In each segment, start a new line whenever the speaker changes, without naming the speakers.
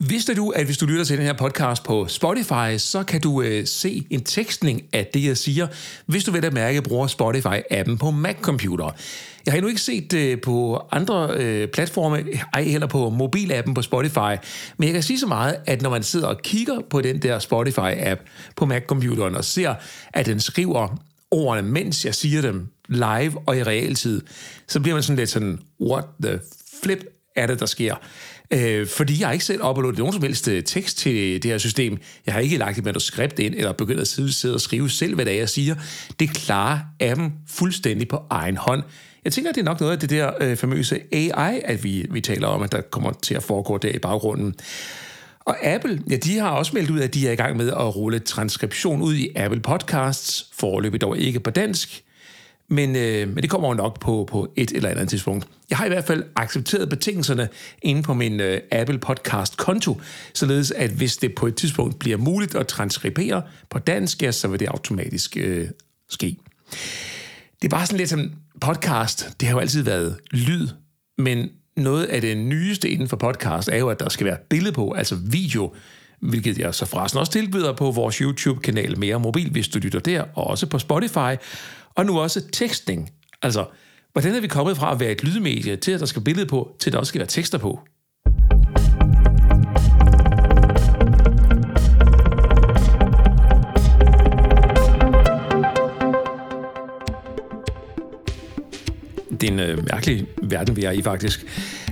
Vidste du, at hvis du lytter til den her podcast på Spotify, så kan du øh, se en tekstning af det, jeg siger, hvis du vil at mærke bruger Spotify-appen på Mac-computer. Jeg har endnu ikke set det øh, på andre øh, platforme, ej heller på mobilappen på Spotify, men jeg kan sige så meget, at når man sidder og kigger på den der Spotify-app på Mac-computeren og ser, at den skriver ordene, mens jeg siger dem live og i realtid, så bliver man sådan lidt sådan, what the flip er det, der sker? Øh, fordi jeg har ikke selv uploadet nogen som helst øh, tekst til det her system. Jeg har ikke lagt et manuskript ind, eller begyndt at sidde, og skrive selv, hvad det er, jeg siger. Det klarer appen fuldstændig på egen hånd. Jeg tænker, det er nok noget af det der øh, famøse AI, at vi, vi taler om, at der kommer til at foregå der i baggrunden. Og Apple, ja, de har også meldt ud, at de er i gang med at rulle transkription ud i Apple Podcasts, foreløbig dog ikke på dansk, men, øh, men det kommer jo nok på, på et eller andet tidspunkt. Jeg har i hvert fald accepteret betingelserne inde på min øh, Apple Podcast-konto, således at hvis det på et tidspunkt bliver muligt at transkribere på dansk, ja, så vil det automatisk øh, ske. Det er bare sådan lidt som podcast. Det har jo altid været lyd, men noget af det nyeste inden for podcast er jo, at der skal være billede på, altså video, hvilket jeg så forresten også tilbyder på vores YouTube-kanal Mere Mobil, hvis du lytter der, og også på Spotify. Og nu også tekstning. Altså, hvordan er vi kommet fra at være et lydmedie til, at der skal billede på, til at der også skal være tekster på? Det er en øh, mærkelig verden, vi er i faktisk.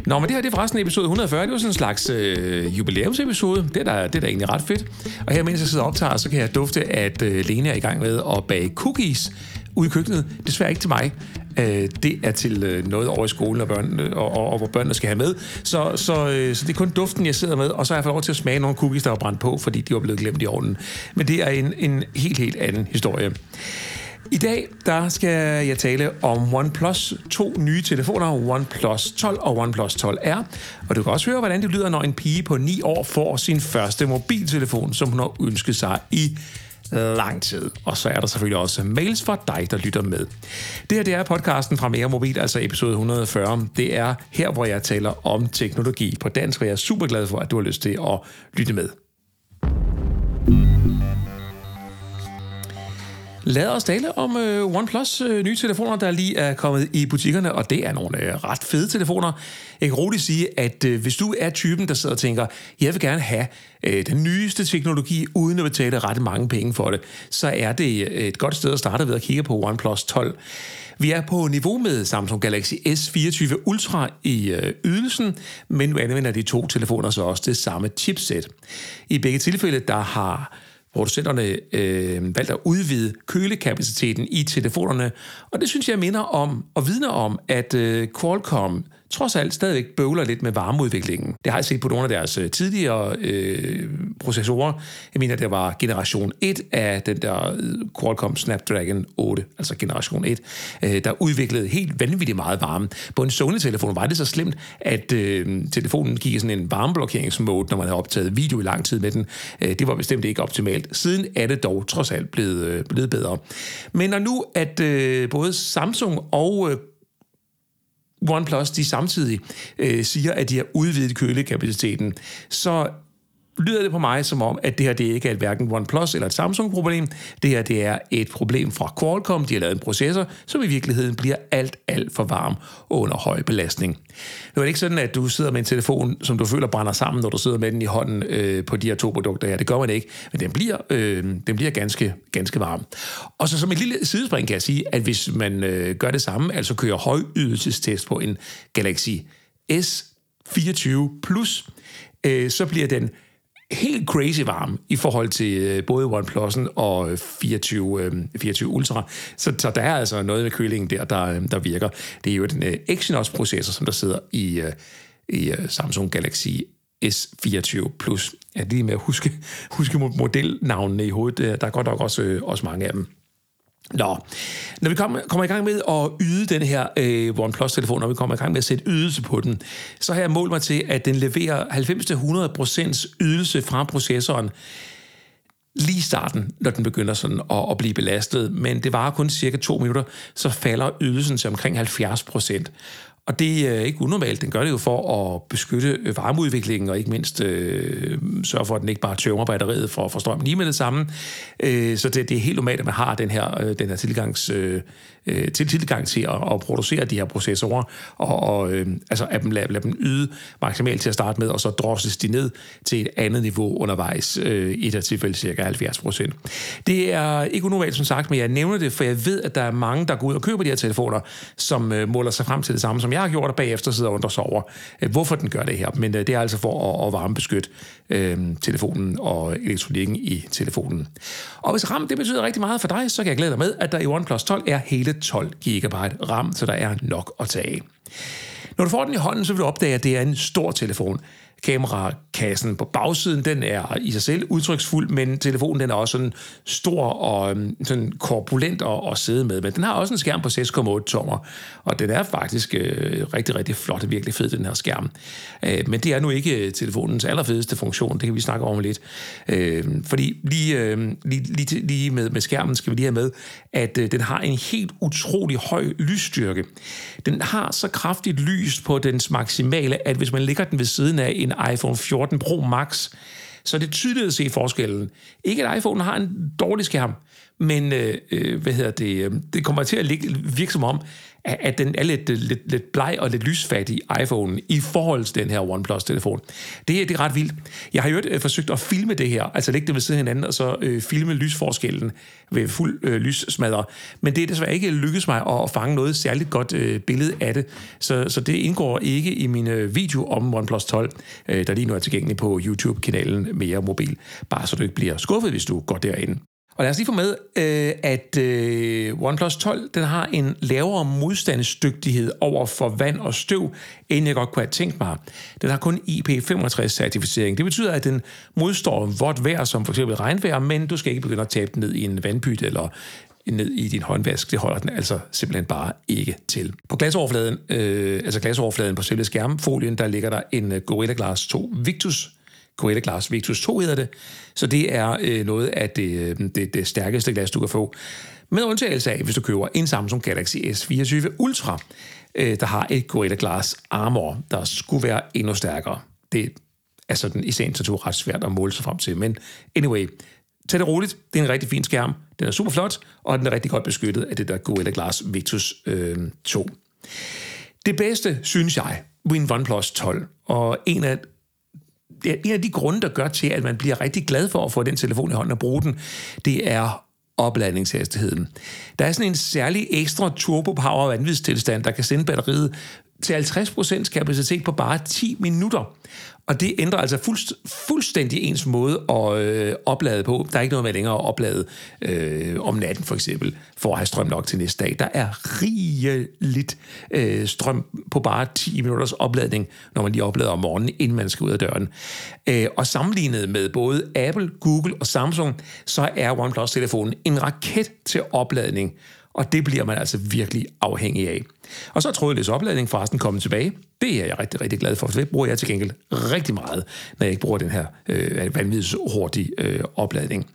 Nå, men det her det er forresten episode 140. Det var sådan en slags øh, jubilæumsepisode. Det er, da, det er da egentlig ret fedt. Og her, mens jeg sidder og optager, så kan jeg dufte, at øh, Lene er i gang med at bage cookies ude i køkkenet. Desværre ikke til mig. Øh, det er til øh, noget over i skolen, og, børn, øh, og, og, og hvor børnene skal have med. Så, så, øh, så det er kun duften, jeg sidder med, og så har jeg fået lov til at smage nogle cookies, der var brændt på, fordi de var blevet glemt i ovnen. Men det er en, en helt, helt anden historie. I dag der skal jeg tale om OnePlus to nye telefoner, OnePlus 12 og OnePlus 12R. Og du kan også høre, hvordan det lyder, når en pige på 9 år får sin første mobiltelefon, som hun har ønsket sig i lang tid. Og så er der selvfølgelig også mails for dig, der lytter med. Det her det er podcasten fra Mere Mobil, altså episode 140. Det er her, hvor jeg taler om teknologi på dansk, og jeg er super glad for, at du har lyst til at lytte med. Lad os tale om øh, OnePlus øh, nye telefoner, der lige er kommet i butikkerne, og det er nogle øh, ret fede telefoner. Jeg kan roligt sige, at øh, hvis du er typen, der sidder og tænker, jeg vil gerne have øh, den nyeste teknologi, uden at betale ret mange penge for det, så er det øh, et godt sted at starte ved at kigge på OnePlus 12. Vi er på niveau med Samsung Galaxy S24 Ultra i øh, ydelsen, men nu anvender de to telefoner så også det samme chipset. I begge tilfælde, der har producenterne øh, valgt at udvide kølekapaciteten i telefonerne, og det synes jeg minder om og vidner om, at øh, Qualcomm trods alt stadigvæk bøvler lidt med varmeudviklingen. Det har jeg set på nogle af deres øh, tidligere øh, processorer. Jeg mener, det var generation 1 af den der øh, Qualcomm Snapdragon 8, altså generation 1, øh, der udviklede helt vanvittigt meget varme. På en Sony-telefon var det så slemt, at øh, telefonen gik i sådan en varmeblokeringsmode, når man havde optaget video i lang tid med den. Øh, det var bestemt ikke optimalt. Siden er det dog trods alt blevet, øh, blevet bedre. Men når nu, at øh, både Samsung og øh, OnePlus de samtidig øh, siger, at de har udvidet kølekapaciteten, så lyder det på mig som om, at det her det ikke er et hverken OnePlus eller et Samsung-problem. Det her det er et problem fra Qualcomm. De har lavet en processor, som i virkeligheden bliver alt, alt for varm under høj belastning. Nu er det ikke sådan, at du sidder med en telefon, som du føler brænder sammen, når du sidder med den i hånden øh, på de her to produkter her. Det gør man ikke, men den bliver, øh, den bliver ganske, ganske varm. Og så som et lille sidespring kan jeg sige, at hvis man øh, gør det samme, altså kører højydelsestest på en Galaxy S24 Plus, øh, så bliver den helt crazy varm i forhold til øh, både OnePlus'en og øh, 24, 24 øh, Ultra. Så, så der er altså noget med kølingen der, der, der virker. Det er jo den Exynos-processor, som der sidder i, i Samsung Galaxy S24 Plus. Jeg er lige med at huske, huske modelnavnene i hovedet. Der er godt nok også, også mange af dem. Nå, når vi kommer, kommer i gang med at yde den her øh, OnePlus-telefon, når vi kommer i gang med at sætte ydelse på den, så har jeg målt mig til, at den leverer 90-100% ydelse fra processoren lige i starten, når den begynder sådan at, at blive belastet, men det varer kun cirka to minutter, så falder ydelsen til omkring 70%. Og det er ikke unormalt. Den gør det jo for at beskytte varmeudviklingen, og ikke mindst øh, sørge for, at den ikke bare tømmer batteriet for at få strøm lige med det samme. Øh, så det, det er helt normalt, at man har den her, øh, den her tilgangs, øh, øh til tilgang til at, at producere de her processorer, og, og øh, altså at lade, lad dem yde maksimalt til at starte med, og så drosses de ned til et andet niveau undervejs, øh, i det tilfælde cirka 70 procent. Det er ikke unormalt, som sagt, men jeg nævner det, for jeg ved, at der er mange, der går ud og køber de her telefoner, som øh, måler sig frem til det samme, som jeg har gjort, og bagefter sidder og undrer sig over, øh, hvorfor den gør det her. Men øh, det er altså for at, at varmebeskytte øh, telefonen og elektronikken i telefonen. Og hvis RAM det betyder rigtig meget for dig, så kan jeg glæde dig med, at der i OnePlus 12 er hele 12 GB RAM, så der er nok at tage af. Når du får den i hånden, så vil du opdage, at det er en stor telefon kamerakassen på bagsiden, den er i sig selv udtryksfuld, men telefonen den er også sådan stor og øhm, sådan korpulent at, at sidde med. Men den har også en skærm på 6,8 tommer, og den er faktisk øh, rigtig, rigtig flot og virkelig fed, den her skærm. Øh, men det er nu ikke øh, telefonens allerfedeste funktion, det kan vi snakke om lidt. Øh, fordi lige, øh, lige, lige, lige med, med skærmen skal vi lige have med, at øh, den har en helt utrolig høj lysstyrke. Den har så kraftigt lys på dens maksimale, at hvis man lægger den ved siden af en iPhone 14 Pro Max, så det er tydeligt at se forskellen. Ikke at iPhone har en dårlig skærm, men øh, øh hvad hedder det, øh, det kommer til at virke som om, at den er lidt, lidt, lidt bleg og lidt lysfattig, iPhone, i forhold til den her OnePlus-telefon. Det, det er ret vildt. Jeg har jo øh, forsøgt at filme det her, altså lægge det ved siden af hinanden, og så øh, filme lysforskellen ved fuld øh, lyssmadder. Men det er desværre ikke lykkedes mig at, at fange noget særligt godt øh, billede af det, så, så det indgår ikke i min øh, video om OnePlus 12, øh, der lige nu er tilgængelig på YouTube-kanalen Mere Mobil. Bare så du ikke bliver skuffet, hvis du går derind. Og lad os lige få med, øh, at øh, OnePlus 12 den har en lavere modstandsdygtighed over for vand og støv, end jeg godt kunne have tænkt mig. Den har kun IP65-certificering. Det betyder, at den modstår vådt vejr, som f.eks. regnvejr, men du skal ikke begynde at tabe den ned i en vandpyt eller ned i din håndvask. Det holder den altså simpelthen bare ikke til. På glasoverfladen, øh, altså glasoverfladen på selve skærmfolien, der ligger der en øh, Gorilla Glass 2 Victus Gorilla Glass Victus 2 hedder det. Så det er øh, noget af det, øh, det, det stærkeste glas, du kan få. Med undtagelse af, hvis du køber en Samsung Galaxy S24 Ultra, øh, der har et Gorilla Glass Armor, der skulle være endnu stærkere. Det er sådan i sagens natur ret svært at måle sig frem til. Men anyway, tag det roligt. Det er en rigtig fin skærm. Den er super flot, og den er rigtig godt beskyttet af det der Gorilla Glass Victus øh, 2. Det bedste, synes jeg, ved en OnePlus 12, og en af det er en af de grunde, der gør til, at man bliver rigtig glad for at få den telefon i hånden og bruge den, det er opladningshastigheden. Der er sådan en særlig ekstra turbo power vanvidstilstand, der kan sende batteriet til 50% kapacitet på bare 10 minutter. Og det ændrer altså fuldst, fuldstændig ens måde at øh, oplade på. Der er ikke noget med længere at oplade øh, om natten for eksempel, for at have strøm nok til næste dag. Der er rigeligt øh, strøm på bare 10 minutters opladning, når man lige oplader om morgenen, inden man skal ud af døren. Øh, og sammenlignet med både Apple, Google og Samsung, så er OnePlus-telefonen en raket til opladning og det bliver man altså virkelig afhængig af. Og så er trådløs opladning forresten kommet tilbage. Det er jeg rigtig, rigtig glad for, for det bruger jeg til gengæld rigtig meget, når jeg ikke bruger den her øh, vanvittigt hurtige øh, opladning.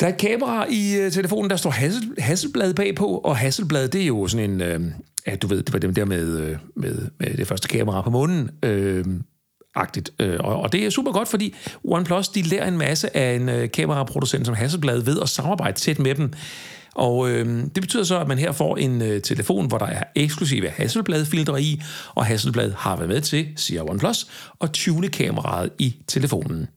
Der er et kamera i øh, telefonen, der står Hassel, Hasselblad bagpå, og Hasselblad, det er jo sådan en, øh, ja, du ved, det var dem der med, øh, med, med det første kamera på månen, øh, agtigt. Øh, og, og det er super godt, fordi OnePlus de lærer en masse af en øh, kameraproducent som Hasselblad ved at samarbejde tæt med dem. Og øh, det betyder så, at man her får en øh, telefon, hvor der er eksklusive Hasselblad-filtre i, og Hasselblad har været med til, siger OnePlus, at tune kameraet i telefonen.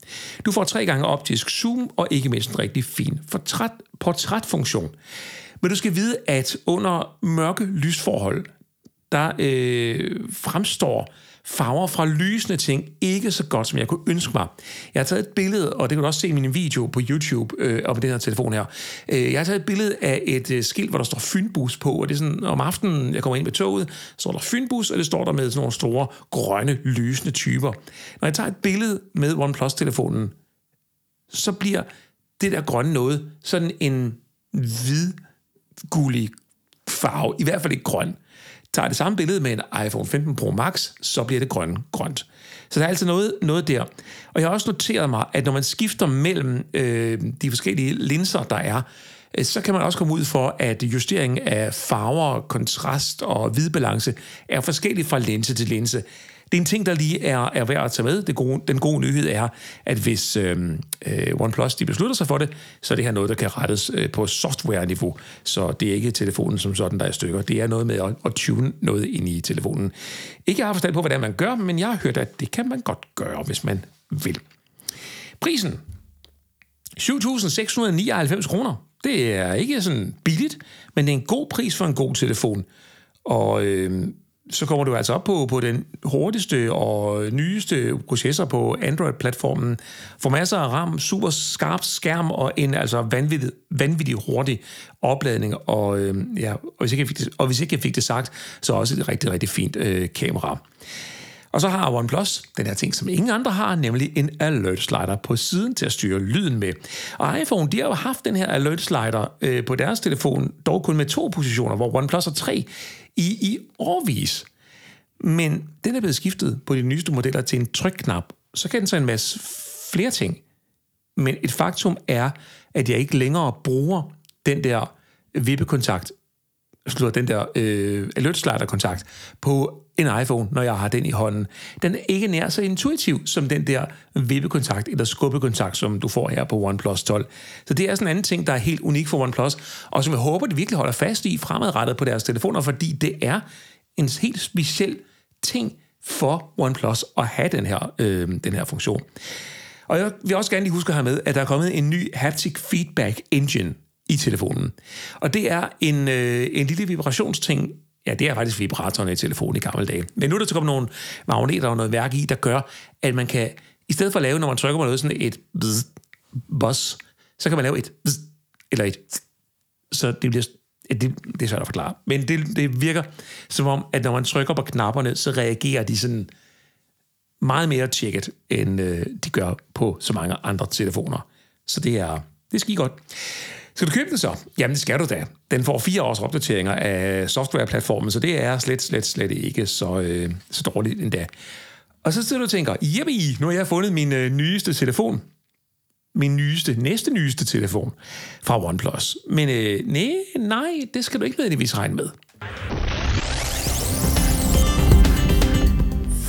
Du får tre gange optisk zoom, og ikke mindst en rigtig fin portræt, portrætfunktion. Men du skal vide, at under mørke lysforhold, der øh, fremstår farver fra lysende ting ikke så godt, som jeg kunne ønske mig. Jeg har taget et billede, og det kan du også se i min video på YouTube øh, og på den her telefon her. Øh, jeg har taget et billede af et øh, skilt, hvor der står Fynbus på, og det er sådan, om aftenen, jeg kommer ind med toget, så står der Fynbus, og det står der med sådan nogle store, grønne, lysende typer. Når jeg tager et billede med OnePlus-telefonen, så bliver det der grønne noget sådan en hvid, gullig farve, i hvert fald ikke grøn tager det samme billede med en iPhone 15 Pro Max, så bliver det grøn, grønt. Så der er altså noget, noget der. Og jeg har også noteret mig, at når man skifter mellem øh, de forskellige linser, der er, øh, så kan man også komme ud for, at justeringen af farver, kontrast og hvidbalance er forskellig fra linse til linse. Det er en ting, der lige er, er værd at tage med. Det gode, den gode nyhed er, at hvis øh, øh, OnePlus de beslutter sig for det, så er det her noget, der kan rettes øh, på software-niveau. Så det er ikke telefonen som sådan, der er stykker. Det er noget med at, at tune noget ind i telefonen. Ikke jeg har forstand på, hvordan man gør, men jeg har hørt, at det kan man godt gøre, hvis man vil. Prisen. 7.699 kroner. Det er ikke sådan billigt, men det er en god pris for en god telefon. Og øh, så kommer du altså op på, på den hurtigste og nyeste processor på Android-platformen. Får masser af RAM, super skarp skærm og en altså vanvittig, vanvittig hurtig opladning. Og, øh, ja, og, hvis ikke jeg fik det, og hvis ikke jeg fik det sagt, så også et rigtig, rigtig fint øh, kamera. Og så har OnePlus den her ting, som ingen andre har, nemlig en alert slider på siden til at styre lyden med. Og iPhone, de har jo haft den her alert slider øh, på deres telefon, dog kun med to positioner, hvor OnePlus har tre i, i årvis. Men den er blevet skiftet på de nyeste modeller til en trykknap, så kan den så en masse flere ting. Men et faktum er, at jeg ikke længere bruger den der vippekontakt, slutter den der øh, alert slider kontakt på en iPhone, når jeg har den i hånden. Den er ikke nær så intuitiv som den der vippekontakt eller skubbekontakt, som du får her på OnePlus 12. Så det er sådan en anden ting, der er helt unik for OnePlus, og som jeg håber, de virkelig holder fast i fremadrettet på deres telefoner, fordi det er en helt speciel ting for OnePlus at have den her, øh, den her funktion. Og jeg vil også gerne lige huske at have med, at der er kommet en ny Haptic Feedback Engine i telefonen. Og det er en, øh, en lille vibrationsting, Ja, det er faktisk vibratoren i telefonen i gamle dage. Men nu er der så kommet nogle magneter og noget værk i, der gør, at man kan, i stedet for at lave, når man trykker på noget, sådan et buzz, så kan man lave et bzz, eller et så det bliver det, det er svært at forklare. Men det, det virker som om, at når man trykker på knapperne, så reagerer de sådan meget mere tjekket, end øh, de gør på så mange andre telefoner. Så det er, det skal I godt. Skal du købe den så? Jamen, det skal du da. Den får fire års opdateringer af softwareplatformen, så det er slet, slet, slet ikke så, øh, så dårligt endda. Og så sidder du og tænker, jeppe, nu har jeg fundet min øh, nyeste telefon. Min nyeste, næste nyeste telefon fra OnePlus. Men øh, nej, nej, det skal du ikke nødvendigvis regne med.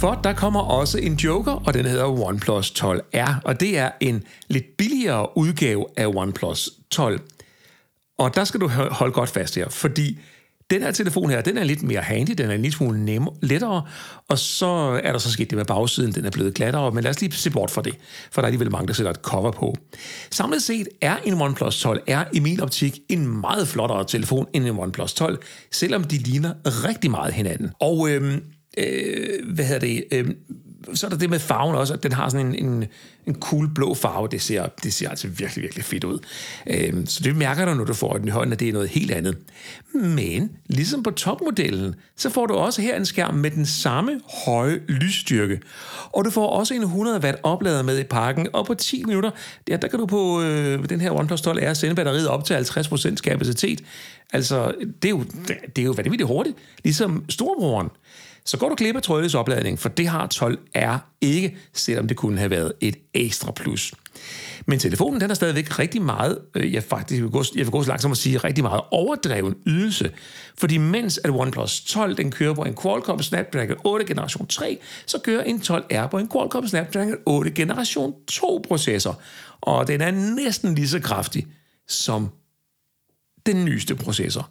For der kommer også en joker, og den hedder OnePlus 12R, og det er en lidt billigere udgave af OnePlus 12. Og der skal du holde godt fast her, fordi den her telefon her, den er lidt mere handy, den er en lille smule nem, lettere, og så er der så sket det med bagsiden, den er blevet glattere, men lad os lige se bort fra det, for der er alligevel mange, der sætter et cover på. Samlet set er en OnePlus 12 er i min optik en meget flottere telefon end en OnePlus 12, selvom de ligner rigtig meget hinanden. Og øhm, øh, hvad hedder det, øh, så er der det med farven også, at den har sådan en, en, en cool blå farve. Det ser, det ser altså virkelig, virkelig fedt ud. Øhm, så det mærker du, når du får den i hånden, at det er noget helt andet. Men ligesom på topmodellen, så får du også her en skærm med den samme høje lysstyrke. Og du får også en 100 watt oplader med i pakken, og på 10 minutter, der, der kan du på øh, den her OnePlus 12 R sende batteriet op til 50% kapacitet. Altså, det er jo, det er jo vanvittigt hurtigt, ligesom storebroren så går du glip af trådløs opladning, for det har 12R ikke, selvom det kunne have været et ekstra plus. Men telefonen den er stadigvæk rigtig meget, øh, jeg, faktisk, vil gå, jeg vil gå så langsomt at sige, rigtig meget overdreven ydelse. Fordi mens at OnePlus 12 den kører på en Qualcomm Snapdragon 8 generation 3, så kører en 12R på en Qualcomm Snapdragon 8 generation 2 processor. Og den er næsten lige så kraftig som den nyeste processor.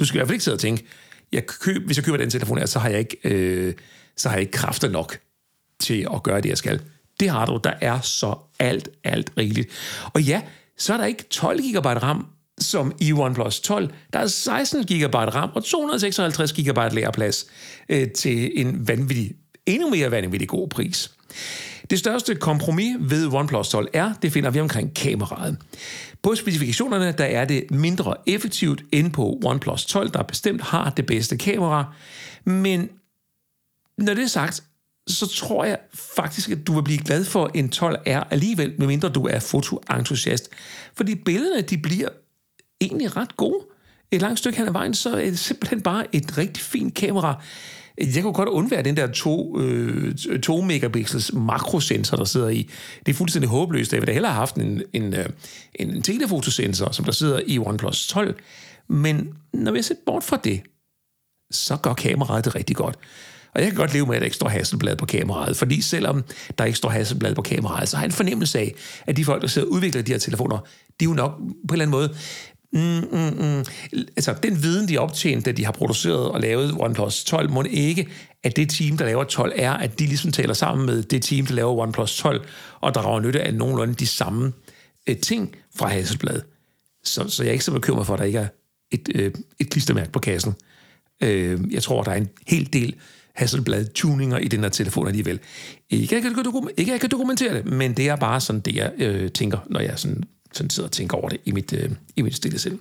Du skal i hvert fald ikke sidde og tænke, jeg køb, hvis jeg køber den telefon her, så har jeg ikke, øh, så har jeg ikke kræfter nok til at gøre det, jeg skal. Det har du. Der er så alt, alt rigeligt. Og ja, så er der ikke 12 GB RAM, som i OnePlus 12. Der er 16 GB RAM og 256 GB lærerplads øh, til en vanvittig, endnu mere vanvittig god pris. Det største kompromis ved OnePlus 12 er, det finder vi omkring kameraet. På specifikationerne der er det mindre effektivt end på OnePlus 12, der bestemt har det bedste kamera. Men når det er sagt, så tror jeg faktisk, at du vil blive glad for en 12R alligevel, medmindre du er fotoentusiast. Fordi billederne, de bliver egentlig ret gode. Et langt stykke hen ad vejen, så er det simpelthen bare et rigtig fint kamera. Jeg kunne godt undvære den der 2 øh, to megapixels makrosensor, der sidder i. Det er fuldstændig håbløst. Jeg ville da hellere have haft en, en, øh, en, en telefotosensor, som der sidder i OnePlus 12. Men når vi ser bort fra det, så gør kameraet det rigtig godt. Og jeg kan godt leve med, at der ikke står Hasselblad på kameraet, fordi selvom der ikke står Hasselblad på kameraet, så har jeg en fornemmelse af, at de folk, der sidder og udvikler de her telefoner, de er jo nok på en eller anden måde Mm, mm, mm. Altså, den viden, de har optjent, da de har produceret og lavet OnePlus 12, må ikke, at det team, der laver 12, er, at de ligesom taler sammen med det team, der laver OnePlus 12, og drager nytte af nogenlunde de samme øh, ting fra Hasselblad. Så, så jeg er ikke så bekymret for, at der ikke er et, øh, et klistermærke på kassen. Øh, jeg tror, der er en hel del Hasselblad-tuninger i den her telefon alligevel. Ikke at jeg kan, ikke, jeg kan dokumentere det, men det er bare sådan, det jeg øh, tænker, når jeg sådan sådan sidder og tænker over det i mit, øh, i mit stille selv.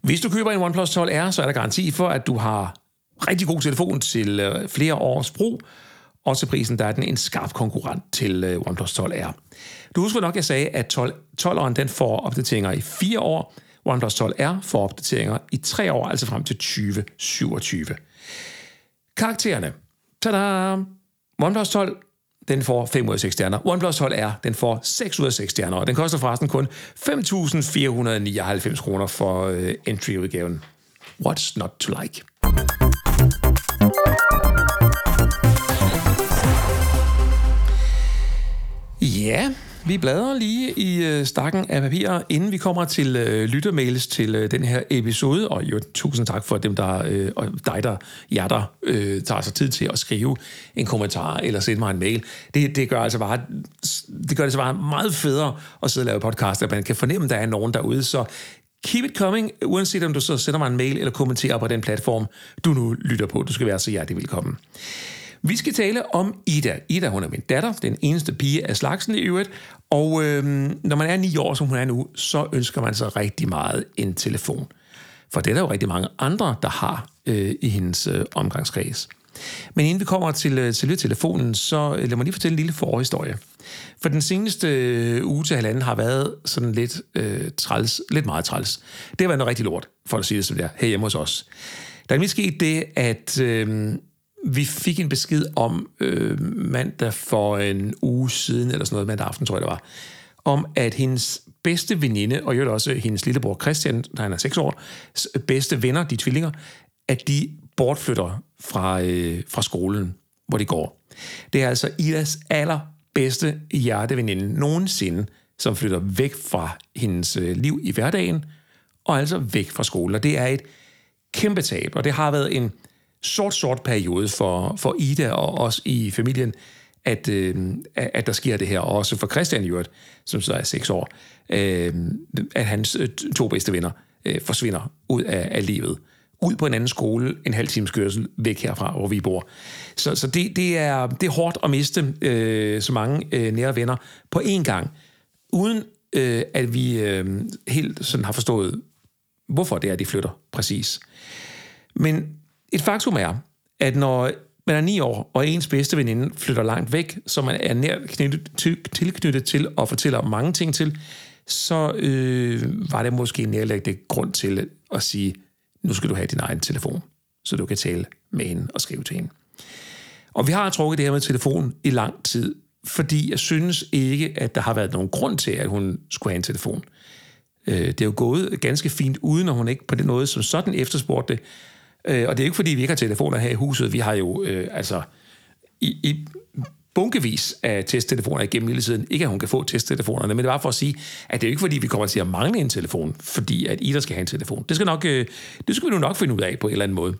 Hvis du køber en OnePlus 12R, så er der garanti for, at du har rigtig god telefon til øh, flere års brug, og til prisen der er den en skarp konkurrent til øh, OnePlus 12R. Du husker nok, at jeg sagde, at 12, 12'eren den får opdateringer i fire år, OnePlus 12R får opdateringer i tre år, altså frem til 2027. Karaktererne. Tada! OnePlus 12 den får 5 ud af 6 stjerner. OnePlus 12 R, den får 6 ud af 6 stjerner, og den koster forresten kun 5.499 kroner for uh, entry-udgaven. What's not to like? Ja, vi bladrer lige i øh, stakken af papirer, inden vi kommer til øh, lyttermails til øh, den her episode. Og jo, tusind tak for dem, der, øh, og dig, der, jer, der øh, tager sig tid til at skrive en kommentar eller sende mig en mail. Det, det gør altså bare, det gør det så bare meget federe at sidde og lave podcast, at man kan fornemme, at der er nogen derude. Så keep it coming, uanset om du så sender mig en mail eller kommenterer på den platform, du nu lytter på. Du skal være så hjertelig velkommen. Vi skal tale om Ida. Ida, hun er min datter, den eneste pige af slagsen i øvrigt. Og øhm, når man er ni år, som hun er nu, så ønsker man sig rigtig meget en telefon. For det er der jo rigtig mange andre, der har øh, i hendes øh, omgangskreds. Men inden vi kommer til øh, selve telefonen, så øh, lad mig lige fortælle en lille forhistorie. For den seneste øh, uge til halvanden har været sådan lidt øh, træls, lidt meget træls. Det har været noget rigtig lort, for at sige det som det er, her hjemme hos os. Der er nemlig sket det, at øh, vi fik en besked om øh, mandag for en uge siden, eller sådan noget, mandag aften, tror jeg det var, om at hendes bedste veninde, og jo også hendes lillebror Christian, der han er 6 år, bedste venner, de tvillinger, at de bortflytter fra, øh, fra skolen, hvor de går. Det er altså Idas allerbedste hjerteveninde nogensinde, som flytter væk fra hendes øh, liv i hverdagen, og altså væk fra skolen. Og det er et kæmpe tab, og det har været en sort, sort periode for, for Ida og os i familien, at, øh, at der sker det her. Og også for Christian i øvrigt, som så er seks år, øh, at hans øh, to bedste venner øh, forsvinder ud af, af livet. Ud på en anden skole, en halv times kørsel væk herfra, hvor vi bor. Så, så det, det, er, det er hårdt at miste øh, så mange øh, nære venner på én gang, uden øh, at vi øh, helt sådan har forstået, hvorfor det er, de flytter præcis. Men et faktum er, at når man er ni år, og ens bedste veninde flytter langt væk, så man er nær knyttet, tilknyttet til og fortæller mange ting til, så øh, var det måske en nærlæggende grund til at sige, nu skal du have din egen telefon, så du kan tale med hende og skrive til hende. Og vi har trukket det her med telefon i lang tid, fordi jeg synes ikke, at der har været nogen grund til, at hun skulle have en telefon. Øh, det er jo gået ganske fint, uden at hun ikke på den måde som sådan efterspurgte det, Øh, og det er ikke, fordi vi ikke har telefoner her i huset. Vi har jo øh, altså i, i bunkevis af testtelefoner igennem hele tiden. Ikke, at hun kan få testtelefonerne, men det var for at sige, at det er ikke, fordi vi kommer til at mangle en telefon, fordi at Ida skal have en telefon. Det skal, nok, øh, det skal vi nu nok finde ud af på en eller anden måde.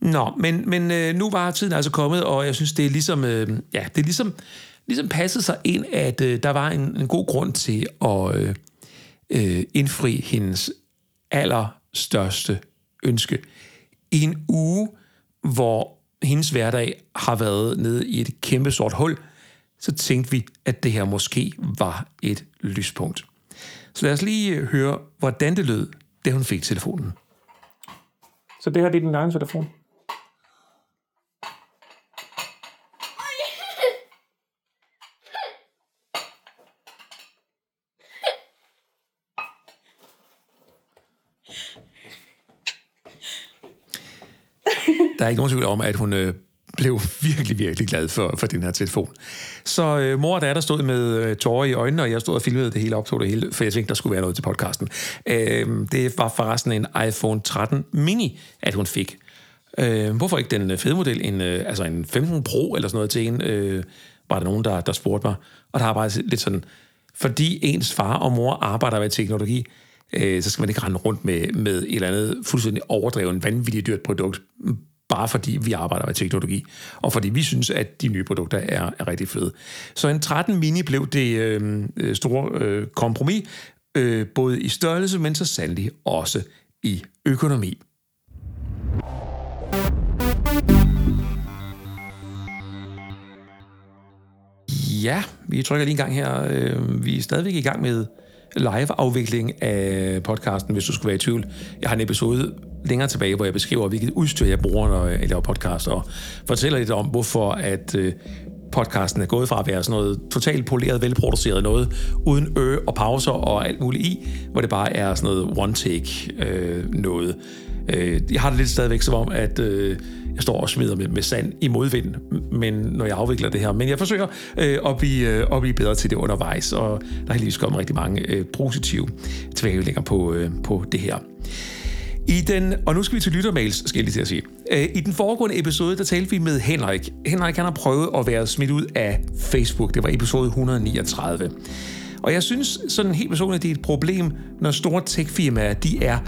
Nå, men, men øh, nu var tiden altså kommet, og jeg synes, det er ligesom, øh, ja, det er ligesom, ligesom passet sig ind, at øh, der var en, en god grund til at øh, øh, indfri hendes allerstørste ønske i en uge, hvor hendes hverdag har været nede i et kæmpe sort hul, så tænkte vi, at det her måske var et lyspunkt. Så lad os lige øh, høre, hvordan det lød, da hun fik telefonen. Så det her det er din egen telefon? Der er ikke nogen tvivl om, at hun øh, blev virkelig, virkelig glad for, for den her telefon. Så øh, mor og datter stod med øh, tårer i øjnene, og jeg stod og filmede det hele, optog det hele, for jeg tænkte, der skulle være noget til podcasten. Øh, det var forresten en iPhone 13 mini, at hun fik. Øh, hvorfor ikke den øh, fede model, en, øh, altså en 15 Pro eller sådan noget til en, øh, var der nogen, der, der spurgte mig. Og der har bare lidt sådan, fordi ens far og mor arbejder med teknologi, øh, så skal man ikke rende rundt med, med et eller andet fuldstændig overdrevet, vanvittigt dyrt produkt, bare fordi vi arbejder med teknologi, og fordi vi synes, at de nye produkter er, er rigtig fede. Så en 13 mini blev det øhm, øh, store øh, kompromis, øh, både i størrelse, men så sandelig også i økonomi. Ja, vi trykker lige en gang her. Øh, vi er stadigvæk i gang med live-afvikling af podcasten, hvis du skulle være i tvivl. Jeg har en episode længere tilbage, hvor jeg beskriver, hvilket udstyr jeg bruger, når jeg laver podcast, og fortæller lidt om, hvorfor at øh, podcasten er gået fra at være sådan noget totalt poleret, velproduceret noget, uden ø og pauser og alt muligt i, hvor det bare er sådan noget one-take øh, noget. Øh, jeg har det lidt stadigvæk som om, at øh, jeg står og smider med, med sand i modvind, men når jeg afvikler det her. Men jeg forsøger øh, at, blive, øh, at blive bedre til det undervejs, og der er heldigvis kommet rigtig mange øh, positive tilbagemeldinger på, øh, på det her. I den, og nu skal vi til lyttermails, skal jeg lige til at sige. Øh, I den foregående episode, der talte vi med Henrik. Henrik han har prøvet at være smidt ud af Facebook. Det var episode 139. Og jeg synes sådan helt personligt, det er et problem, når store techfirmaer, de er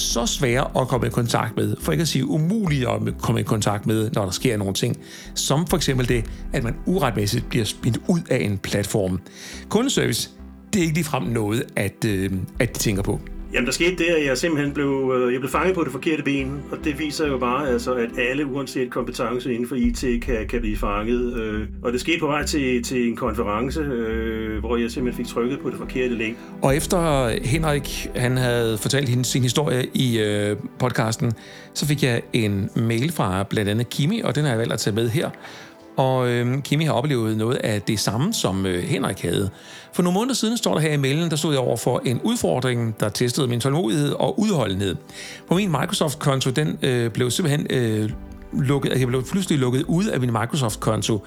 så svære at komme i kontakt med, for ikke at sige umulige at komme i kontakt med, når der sker nogle ting, som for eksempel det, at man uretmæssigt bliver spændt ud af en platform. Kundeservice, det er ikke ligefrem noget, at, øh, at de tænker på.
Jamen, der skete det, at jeg simpelthen blev, øh, jeg blev fanget på det forkerte ben, og det viser jo bare, altså, at alle, uanset kompetence inden for IT, kan, kan blive fanget. Øh, og det skete på vej til, til en konference, øh, hvor jeg simpelthen fik trykket på det forkerte link.
Og efter Henrik han havde fortalt sin historie i øh, podcasten, så fik jeg en mail fra blandt andet Kimi, og den har jeg valgt at tage med her. Og øh, Kimi har oplevet noget af det samme, som øh, Henrik havde. For nogle måneder siden står der her i mailen, der stod jeg over for en udfordring, der testede min tålmodighed og udholdenhed. På min Microsoft-konto, den øh, blev simpelthen øh, lukket, jeg blev pludselig lukket ud af min Microsoft-konto.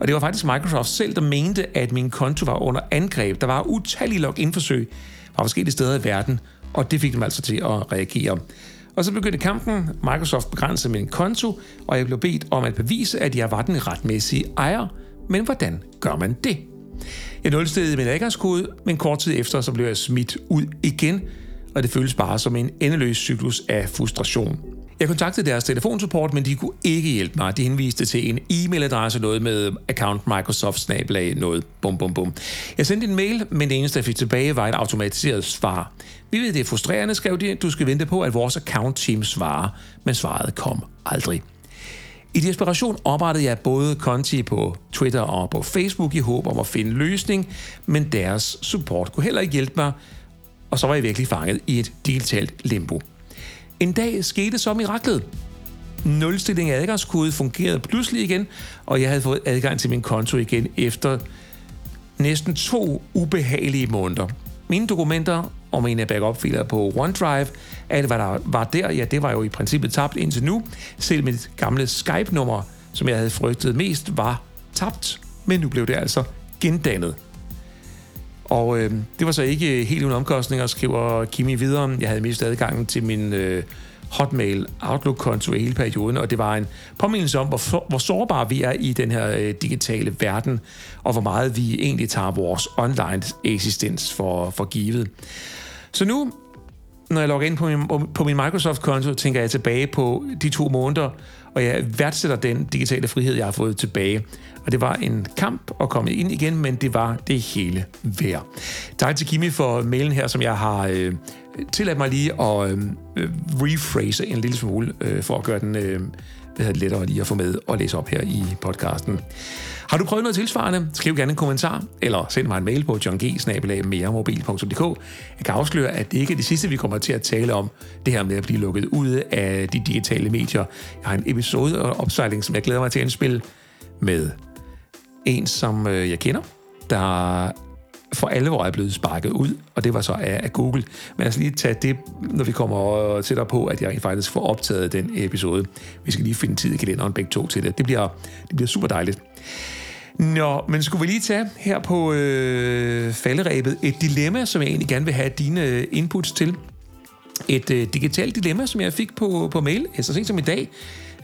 Og det var faktisk Microsoft selv, der mente, at min konto var under angreb. Der var utallige login-forsøg fra forskellige steder i verden, og det fik dem altså til at reagere. Og så begyndte kampen. Microsoft begrænsede min konto, og jeg blev bedt om at bevise, at jeg var den retmæssige ejer. Men hvordan gør man det? Jeg nulstillede min adgangskode, men kort tid efter så blev jeg smidt ud igen, og det føles bare som en endeløs cyklus af frustration. Jeg kontaktede deres telefonsupport, men de kunne ikke hjælpe mig. De henviste til en e-mailadresse, noget med account Microsoft snablag, noget bum bum bum. Jeg sendte en mail, men det eneste, jeg fik tilbage, var et automatiseret svar. Vi ved, det er frustrerende, skrev de. Du skal vente på, at vores account team svarer, men svaret kom aldrig. I desperation oprettede jeg både konti på Twitter og på Facebook i håb om at finde løsning, men deres support kunne heller ikke hjælpe mig, og så var jeg virkelig fanget i et digitalt limbo. En dag skete så miraklet. Nulstilling af adgangskode fungerede pludselig igen, og jeg havde fået adgang til min konto igen efter næsten to ubehagelige måneder. Mine dokumenter og mine backup-filer på OneDrive, alt hvad der var der, ja, det var jo i princippet tabt indtil nu. Selv mit gamle Skype-nummer, som jeg havde frygtet mest, var tabt, men nu blev det altså gendannet. Og øh, det var så ikke helt uden omkostninger, skriver Kimi videre. Jeg havde mistet adgangen til min øh, Hotmail Outlook-konto i hele perioden, og det var en påmindelse om, hvor, hvor sårbare vi er i den her øh, digitale verden, og hvor meget vi egentlig tager vores online eksistens for, for givet. Så nu, når jeg logger ind på min, på min Microsoft-konto, tænker jeg tilbage på de to måneder, og jeg værdsætter den digitale frihed, jeg har fået tilbage. Og det var en kamp at komme ind igen, men det var det hele værd. Tak til Kimi for mailen her, som jeg har øh, tilladt mig lige at øh, rephrase en lille smule, øh, for at gøre den øh, lettere lige at få med og læse op her i podcasten. Har du prøvet noget tilsvarende? Skriv gerne en kommentar, eller send mig en mail på johng Jeg kan afsløre, at det ikke er det sidste, vi kommer til at tale om, det her med at blive lukket ud af de digitale medier. Jeg har en episode og opsejling, som jeg glæder mig til at indspille med en, som øh, jeg kender, der for alvor er blevet sparket ud, og det var så af, af Google. Men lad os lige tage det, når vi kommer tættere på, at jeg rent faktisk får optaget den episode. Vi skal lige finde tid i kalenderen begge to til det. Det bliver, det bliver super dejligt. Nå, men skulle vi lige tage her på øh, falderæbet et dilemma, som jeg egentlig gerne vil have dine øh, inputs til. Et øh, digitalt dilemma, som jeg fik på, på mail, så sent som i dag,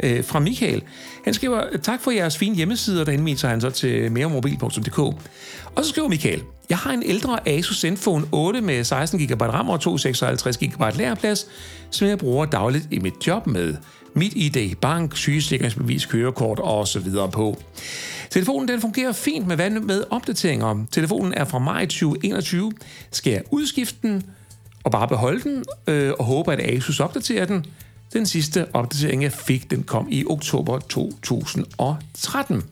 øh, fra Michael. Han skriver, tak for jeres fine hjemmesider, der henviser han så til meremobil.dk. Og så skriver Michael, jeg har en ældre Asus Zenfone 8 med 16 GB RAM og 256 GB læreplads, som jeg bruger dagligt i mit job med mit ID, bank, sygesikringsbevis, kørekort og så videre på. Telefonen den fungerer fint med, hvad med opdateringer. Telefonen er fra maj 2021. Skal jeg udskifte den og bare beholde den øh, og håbe, at Asus opdaterer den? Den sidste opdatering, jeg fik, den kom i oktober 2013.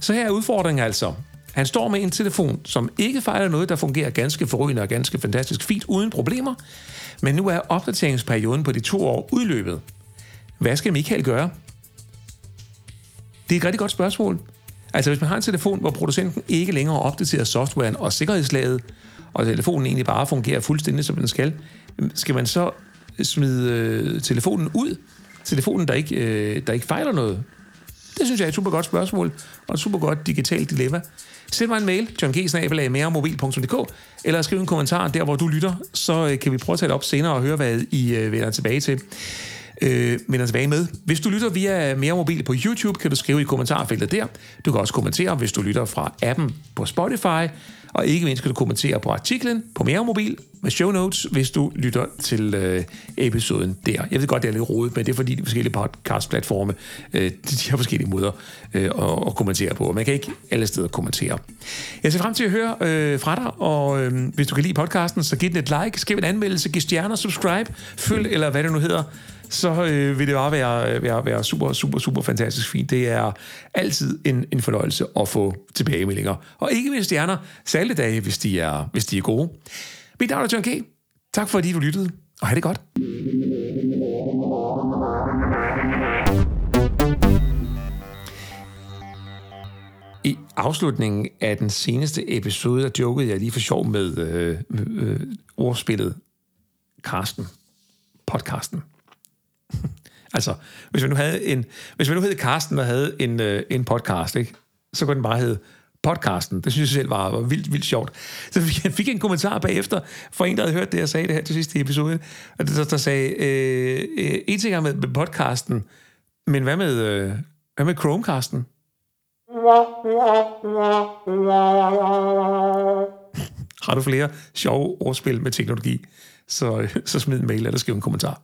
Så her er udfordringen altså. Han står med en telefon, som ikke fejler noget, der fungerer ganske forrygende og ganske fantastisk fint uden problemer, men nu er opdateringsperioden på de to år udløbet. Hvad skal Michael gøre? Det er et rigtig godt spørgsmål. Altså hvis man har en telefon, hvor producenten ikke længere opdaterer softwaren og sikkerhedslaget, og telefonen egentlig bare fungerer fuldstændig som den skal, skal man så smide øh, telefonen ud? Telefonen, der ikke, øh, der ikke fejler noget? Det synes jeg er et super godt spørgsmål, og et super godt digitalt dilemma. Send mig en mail, johngg.meremobil.dk, eller skriv en kommentar der, hvor du lytter, så øh, kan vi prøve at tage det op senere og høre, hvad I øh, vender tilbage til øh, vender tilbage med. Hvis du lytter via Mere Mobil på YouTube, kan du skrive i kommentarfeltet der. Du kan også kommentere, hvis du lytter fra appen på Spotify. Og ikke mindst kan du kommentere på artiklen på Mere Mobil med show notes, hvis du lytter til øh, episoden der. Jeg ved godt, det er lidt rodet, men det er fordi de forskellige podcast-platforme, øh, de har forskellige måder øh, at, at kommentere på. Man kan ikke alle steder kommentere. Jeg ser frem til at høre øh, fra dig, og øh, hvis du kan lide podcasten, så giv den et like, skriv en anmeldelse, giv stjerner, subscribe, følg, eller hvad det nu hedder så øh, vil det bare være, være, være super, super, super fantastisk fint. Det er altid en, en fornøjelse at få tilbagemeldinger. Og ikke mindst stjerner, særligt dage, hvis de er, hvis de er gode. Mit navn er John K. Tak fordi du lyttede, og have det godt. I afslutningen af den seneste episode, der jokede jeg lige for sjov med øh, øh, ordspillet Karsten. Podcasten. altså, hvis vi nu havde en, hvis vi nu hed Karsten og havde en, øh, en podcast, ikke? så kunne den bare hedde podcasten. Det synes jeg selv var, var vildt, vildt sjovt. Så jeg fik en kommentar bagefter fra en, der havde hørt det, jeg sagde det her til sidste episode, og der, der sagde, øh, øh, en ting er med, med podcasten, men hvad med, øh, hvad med Chromecasten? Har du flere sjove ordspil med teknologi, så, så smid en mail eller skriv en kommentar.